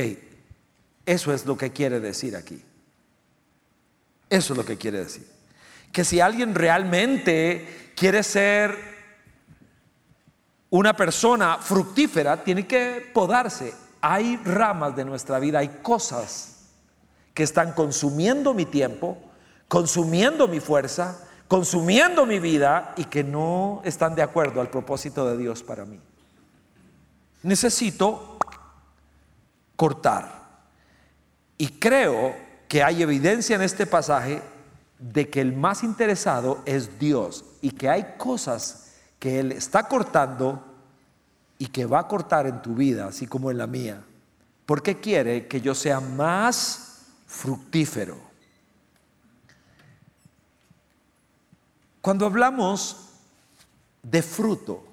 eso es lo que quiere decir aquí. Eso es lo que quiere decir. Que si alguien realmente quiere ser una persona fructífera, tiene que podarse. Hay ramas de nuestra vida, hay cosas que están consumiendo mi tiempo, consumiendo mi fuerza, consumiendo mi vida y que no están de acuerdo al propósito de Dios para mí. Necesito cortar. Y creo que hay evidencia en este pasaje de que el más interesado es Dios y que hay cosas que Él está cortando y que va a cortar en tu vida, así como en la mía, porque quiere que yo sea más fructífero. Cuando hablamos de fruto,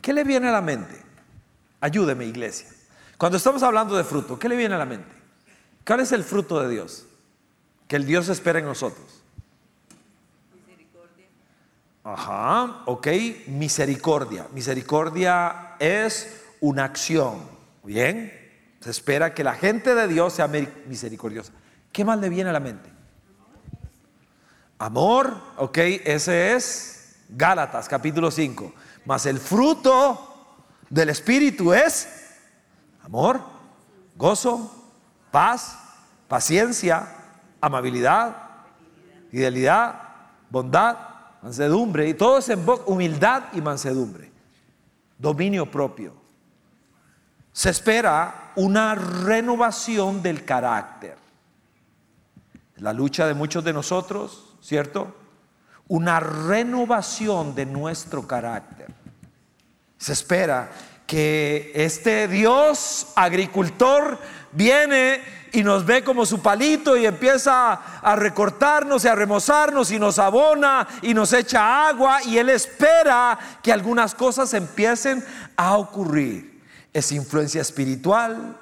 ¿qué le viene a la mente? Ayúdeme, iglesia. Cuando estamos hablando de fruto, ¿qué le viene a la mente? ¿Cuál es el fruto de Dios? Que el Dios espera en nosotros. Ajá, ok, misericordia. Misericordia es una acción. Bien, se espera que la gente de Dios sea misericordiosa. ¿Qué más le viene a la mente? Amor, ok, ese es Gálatas capítulo 5. Mas el fruto del Espíritu es amor, gozo, paz, paciencia, amabilidad, fidelidad, bondad, mansedumbre. Y todo es en humildad y mansedumbre. Dominio propio. Se espera una renovación del carácter. La lucha de muchos de nosotros ¿cierto? Una renovación de nuestro carácter. Se espera que este Dios agricultor viene y nos ve como su palito y empieza a recortarnos y a remozarnos y nos abona y nos echa agua y Él espera que algunas cosas empiecen a ocurrir. Es influencia espiritual.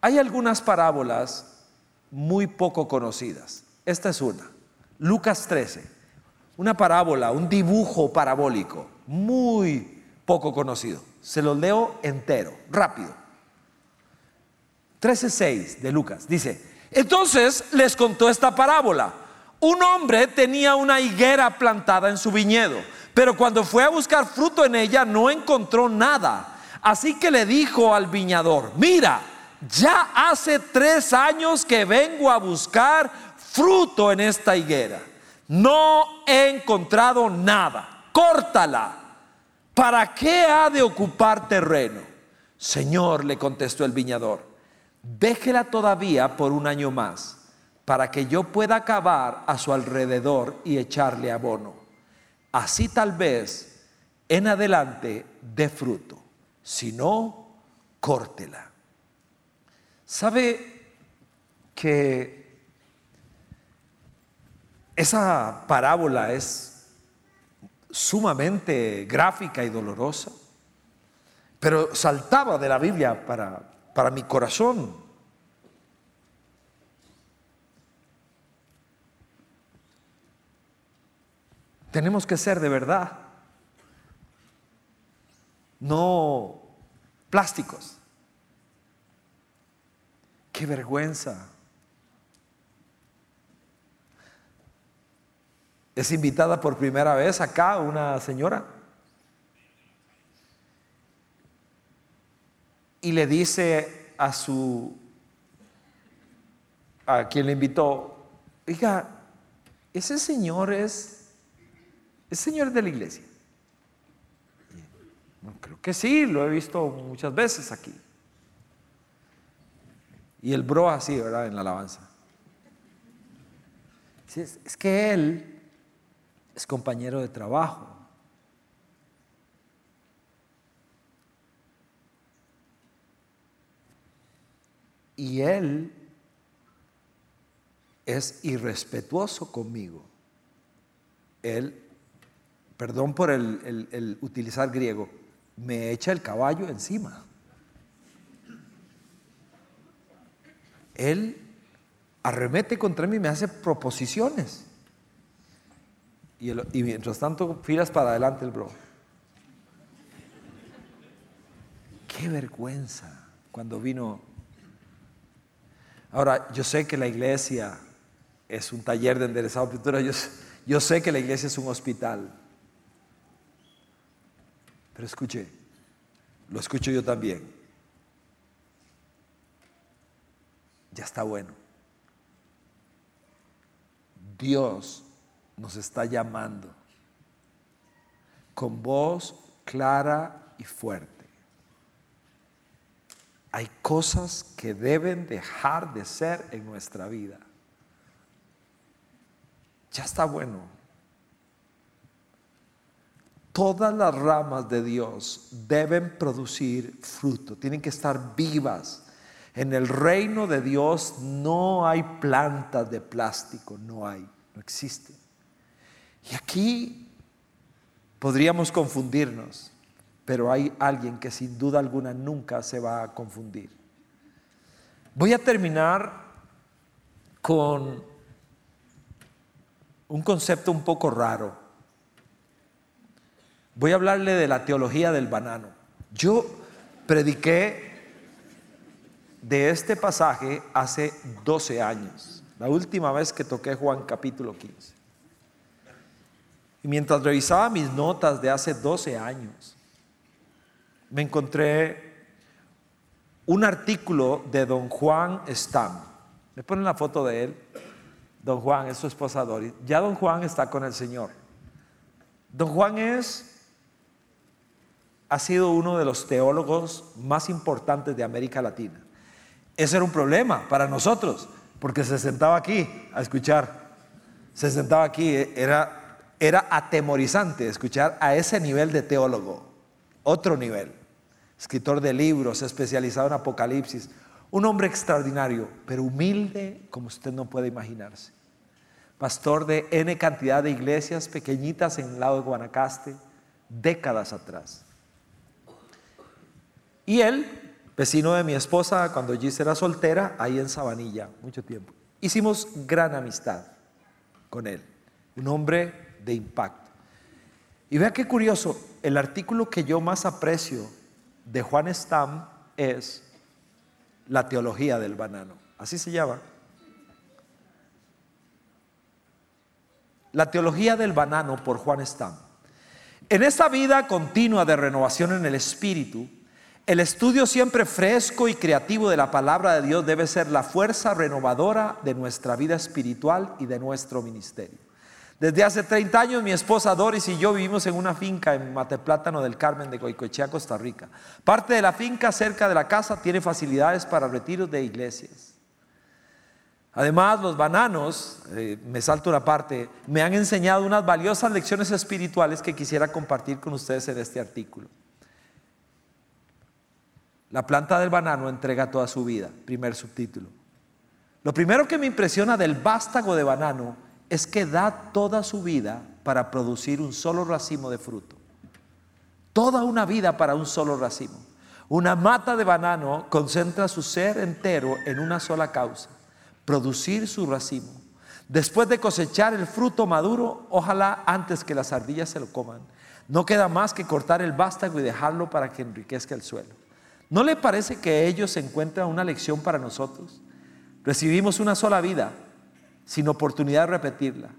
Hay algunas parábolas muy poco conocidas. Esta es una. Lucas 13, una parábola, un dibujo parabólico, muy poco conocido. Se los leo entero, rápido. 13.6 de Lucas. Dice, entonces les contó esta parábola. Un hombre tenía una higuera plantada en su viñedo, pero cuando fue a buscar fruto en ella no encontró nada. Así que le dijo al viñador, mira, ya hace tres años que vengo a buscar fruto en esta higuera. No he encontrado nada. Córtala. ¿Para qué ha de ocupar terreno? Señor, le contestó el viñador, déjela todavía por un año más, para que yo pueda acabar a su alrededor y echarle abono. Así tal vez en adelante dé fruto. Si no, córtela. ¿Sabe que esa parábola es sumamente gráfica y dolorosa? Pero saltaba de la Biblia para, para mi corazón. Tenemos que ser de verdad, no plásticos. Qué vergüenza. Es invitada por primera vez acá una señora. Y le dice a su, a quien le invitó, oiga, ese señor es, es señor de la iglesia. creo que sí, lo he visto muchas veces aquí. Y el bro así, ¿verdad? En la alabanza. es, es que él es compañero de trabajo. Y él es irrespetuoso conmigo. Él, perdón por el, el utilizar griego, me echa el caballo encima. Él arremete contra mí me hace proposiciones. Y, mientras tanto, filas para adelante el bro. Qué vergüenza cuando vino. Ahora, yo sé que la iglesia es un taller de enderezado yo, yo sé que la iglesia es un hospital. Pero escuche, lo escucho yo también. ya está bueno. Dios nos está llamando con voz clara y fuerte. Hay cosas que deben dejar de ser en nuestra vida. Ya está bueno. Todas las ramas de Dios deben producir fruto, tienen que estar vivas en el reino de Dios no hay plantas de plástico, no hay, no existe. Y aquí podríamos confundirnos, pero hay alguien que sin duda alguna nunca se va a confundir. Voy a terminar con un concepto un poco raro. Voy a hablarle de la teología del banano. Yo prediqué de este pasaje hace 12 años, la última vez que toqué Juan capítulo 15. Y mientras revisaba mis notas de hace 12 años, me encontré un artículo de don Juan Stam. Me ponen la foto de él. Don Juan es su esposa Doris. Ya don Juan está con el Señor. Don Juan es ha sido uno de los teólogos más importantes de América Latina. Ese era un problema para nosotros, porque se sentaba aquí a escuchar. Se sentaba aquí, era, era atemorizante escuchar a ese nivel de teólogo, otro nivel. Escritor de libros, especializado en Apocalipsis. Un hombre extraordinario, pero humilde como usted no puede imaginarse. Pastor de N cantidad de iglesias pequeñitas en el lado de Guanacaste, décadas atrás. Y él vecino de mi esposa cuando Gis era soltera, ahí en Sabanilla, mucho tiempo. Hicimos gran amistad con él, un hombre impacto. Y vea qué curioso, el artículo que yo más aprecio de Juan Stam es la teología del banano. Así se llama. La teología del banano por Juan Stam. En esta vida continua de renovación en el espíritu, el estudio siempre fresco y creativo de la palabra de Dios debe ser la fuerza renovadora de nuestra vida espiritual y de nuestro ministerio. Desde hace 30 años mi esposa Doris y yo vivimos en una finca en Mateplátano del Carmen de Goicoechea, Costa Rica. Parte de la finca cerca de la casa tiene facilidades para retiros de iglesias. Además, los bananos, eh, me salto una parte, me han enseñado unas valiosas lecciones espirituales que quisiera compartir con ustedes en este artículo. La planta del banano entrega toda su vida, primer subtítulo. Lo primero que me impresiona del vástago de banano es que da toda su vida para producir un solo racimo de fruto. Toda una vida para un solo racimo. Una mata de banano concentra su ser entero en una sola causa, producir su racimo. Después de cosechar el fruto maduro, ojalá antes que las ardillas se lo coman, no queda más que cortar el vástago y dejarlo para que enriquezca el suelo. ¿No le parece que ellos encuentran una lección para nosotros? Recibimos una sola vida, sin oportunidad de repetirla.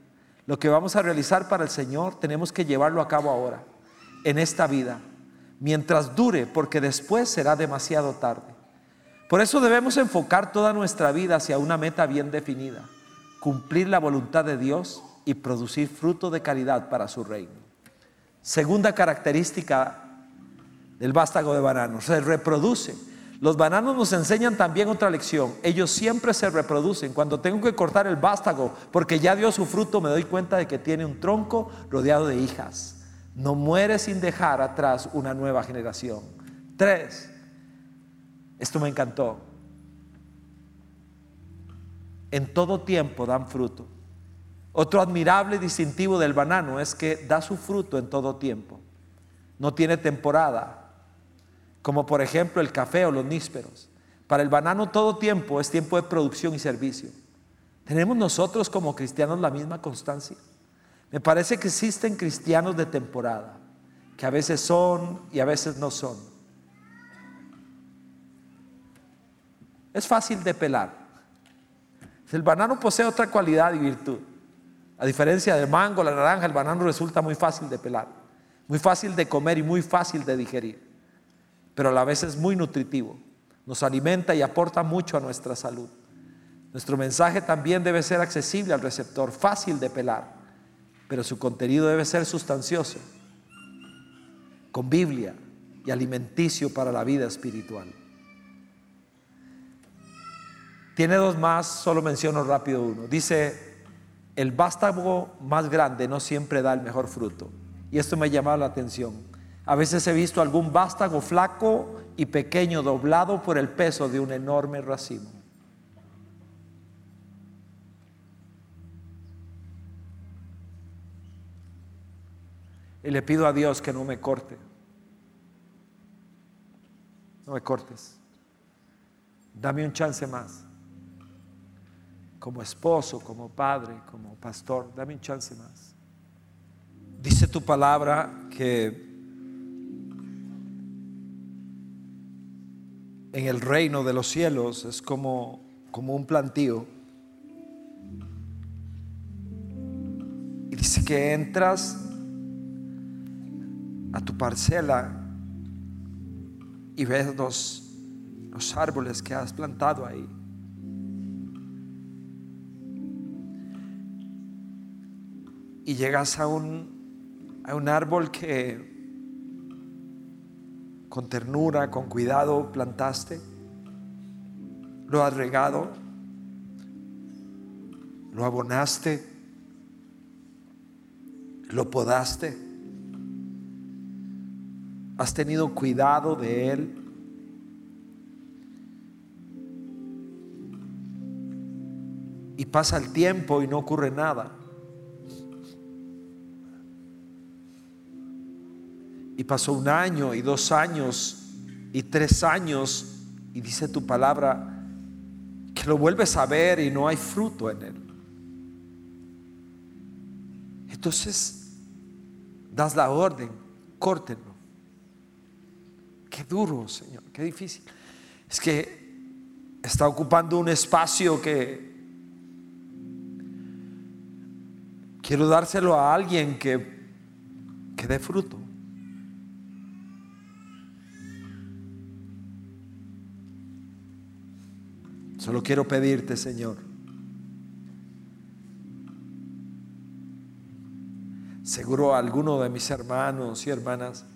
Lo que vamos a realizar para el Señor tenemos que llevarlo a cabo ahora, en esta vida, mientras dure, porque después será demasiado tarde. Por eso debemos enfocar toda nuestra vida hacia una meta bien definida, cumplir la voluntad de Dios y producir fruto de caridad para su reino. Segunda característica del vástago de banano, se reproduce los bananos nos enseñan también otra lección. Ellos siempre se reproducen. Cuando tengo que cortar el vástago porque ya dio su fruto, me doy cuenta de que tiene un tronco rodeado de hijas. No muere sin dejar atrás una nueva generación. Tres, esto me encantó. En todo tiempo dan fruto. Otro admirable distintivo del banano es que da su fruto en todo tiempo. No tiene temporada como por ejemplo el café o los nísperos. Para el banano todo tiempo es tiempo de producción y servicio. ¿Tenemos nosotros como cristianos la misma constancia? Me parece que existen cristianos de temporada, que a veces son y a veces no son. Es fácil de pelar. El banano posee otra cualidad y virtud. A diferencia del mango, la naranja, el banano resulta muy fácil de pelar, muy fácil de comer y muy fácil de digerir pero a la vez es muy nutritivo. Nos alimenta y aporta mucho a nuestra salud. Nuestro mensaje también debe ser accesible al receptor, fácil de pelar, pero su contenido debe ser sustancioso, con Biblia y alimenticio para la vida espiritual. Tiene dos más, solo menciono rápido uno. Dice, el vástago más grande no siempre da el mejor fruto. Y esto me ha llamado la atención. A veces he visto algún vástago flaco y pequeño doblado por el peso de un enorme racimo. Y le pido a Dios que no me corte. No me cortes. Dame un chance más. Como esposo, como padre, como pastor, dame un chance más. Dice tu palabra que en el reino de los cielos es como, como un plantío. Y dice que entras a tu parcela y ves los, los árboles que has plantado ahí. Y llegas a un, a un árbol que con ternura, con cuidado plantaste, lo has regado, lo abonaste, lo podaste, has tenido cuidado de él. Y pasa el tiempo y no ocurre nada. Y pasó un año y dos años y tres años y dice tu palabra que lo vuelves a ver y no hay fruto en él. Entonces, das la orden, córtenlo. Qué duro, Señor, qué difícil. Es que está ocupando un espacio que quiero dárselo a alguien que, que dé fruto. Solo quiero pedirte, Señor, seguro alguno de mis hermanos y hermanas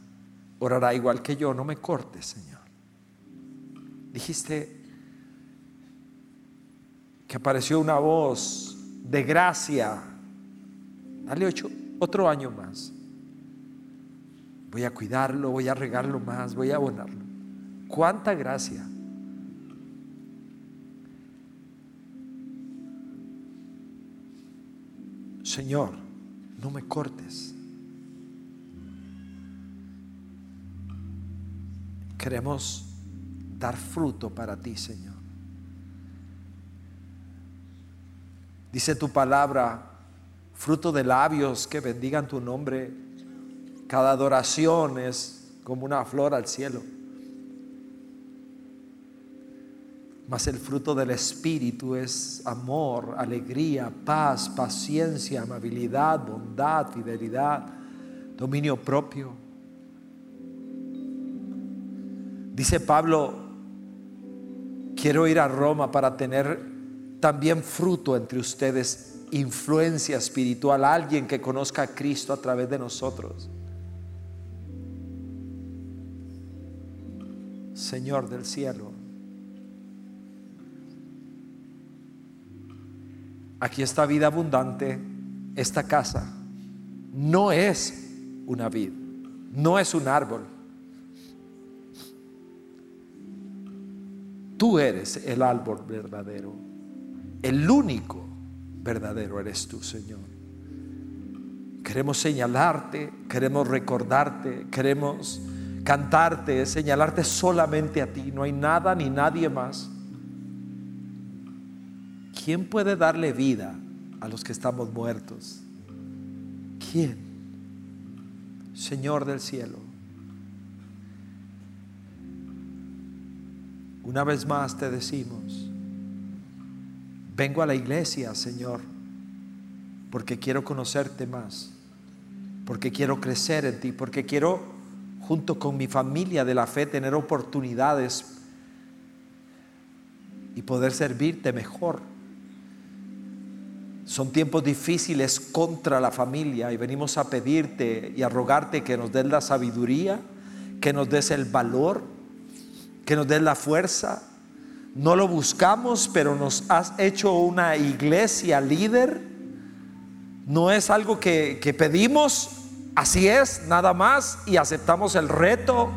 orará igual que yo, no me cortes, Señor. Dijiste que apareció una voz de gracia. Dale ocho, otro año más. Voy a cuidarlo, voy a regarlo más, voy a abonarlo. ¿Cuánta gracia? Señor, no me cortes. Queremos dar fruto para ti, Señor. Dice tu palabra, fruto de labios que bendigan tu nombre. Cada adoración es como una flor al cielo. Mas el fruto del Espíritu es amor, alegría, paz, paciencia, amabilidad, bondad, fidelidad, dominio propio. Dice Pablo, quiero ir a Roma para tener también fruto entre ustedes, influencia espiritual, alguien que conozca a Cristo a través de nosotros. Señor del cielo. Aquí está vida abundante, esta casa no es una vid, no es un árbol. Tú eres el árbol verdadero, el único verdadero eres tú, Señor. Queremos señalarte, queremos recordarte, queremos cantarte, señalarte solamente a ti, no hay nada ni nadie más. ¿Quién puede darle vida a los que estamos muertos? ¿Quién? Señor del cielo. Una vez más te decimos, vengo a la iglesia, Señor, porque quiero conocerte más, porque quiero crecer en ti, porque quiero, junto con mi familia de la fe, tener oportunidades y poder servirte mejor son tiempos difíciles contra la familia y venimos a pedirte y a rogarte que nos des la sabiduría, que nos des el valor, que nos des la fuerza. No lo buscamos, pero nos has hecho una iglesia líder. No es algo que, que pedimos, así es, nada más, y aceptamos el reto.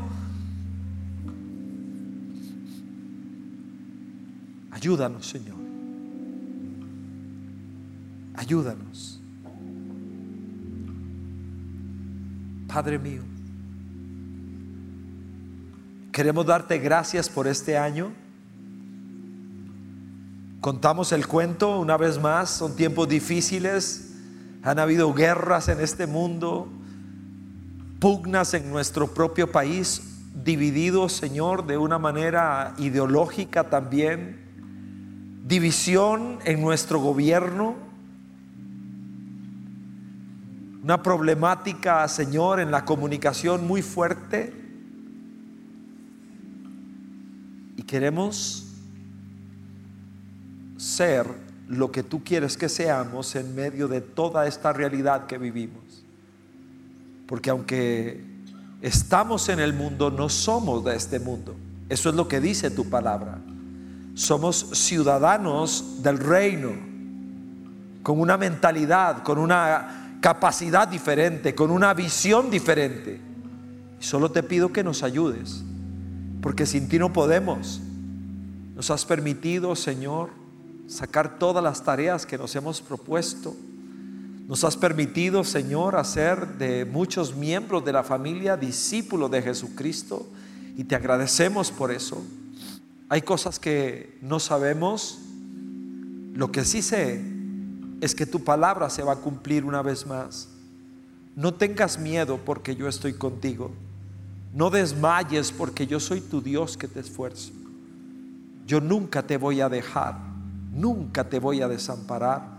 Ayúdanos, Señor. Ayúdanos. Padre mío, queremos darte gracias por este año. Contamos el cuento una vez más, son tiempos difíciles, han habido guerras en este mundo, pugnas en nuestro propio país, divididos, Señor, de una manera ideológica también, división en nuestro gobierno, una problemática, Señor, en la comunicación muy fuerte. Y queremos ser lo que tú quieres que seamos en medio de toda esta realidad que vivimos. Porque aunque estamos en el mundo, no somos de este mundo. Eso es lo que dice tu palabra. Somos ciudadanos del reino, con una mentalidad, con una capacidad diferente, con una visión diferente. solo te pido que nos ayudes, porque sin ti no podemos. Nos has permitido, Señor, sacar todas las tareas que nos hemos propuesto. Nos has permitido, Señor, hacer de muchos miembros de la familia discípulos de Jesucristo y te agradecemos por eso. Hay cosas que no sabemos. Lo que sí sé es que tu palabra se va a cumplir una vez más. No tengas miedo porque yo estoy contigo. No desmayes porque yo soy tu Dios que te esfuerzo. Yo nunca te voy a dejar, nunca te voy a desamparar.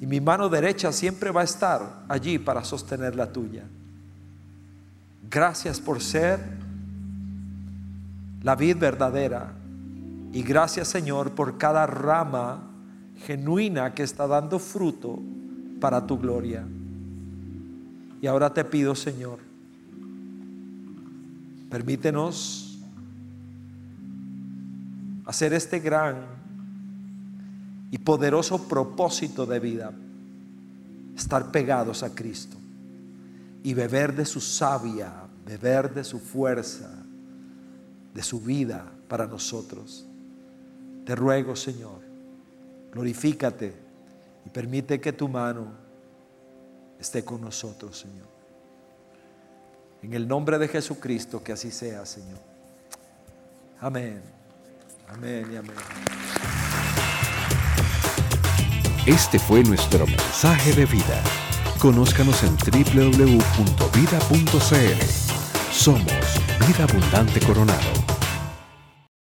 Y mi mano derecha siempre va a estar allí para sostener la tuya. Gracias por ser la vid verdadera. Y gracias Señor por cada rama genuina que está dando fruto para tu gloria. Y ahora te pido Señor, permítenos hacer este gran y poderoso propósito de vida, estar pegados a Cristo y beber de su savia, beber de su fuerza, de su vida para nosotros. Te ruego, Señor, glorifícate y permite que tu mano esté con nosotros, Señor. En el nombre de Jesucristo, que así sea, Señor. Amén. Amén y amén. Este fue nuestro mensaje de vida. Conózcanos en www.vida.cl. Somos Vida Abundante Coronado.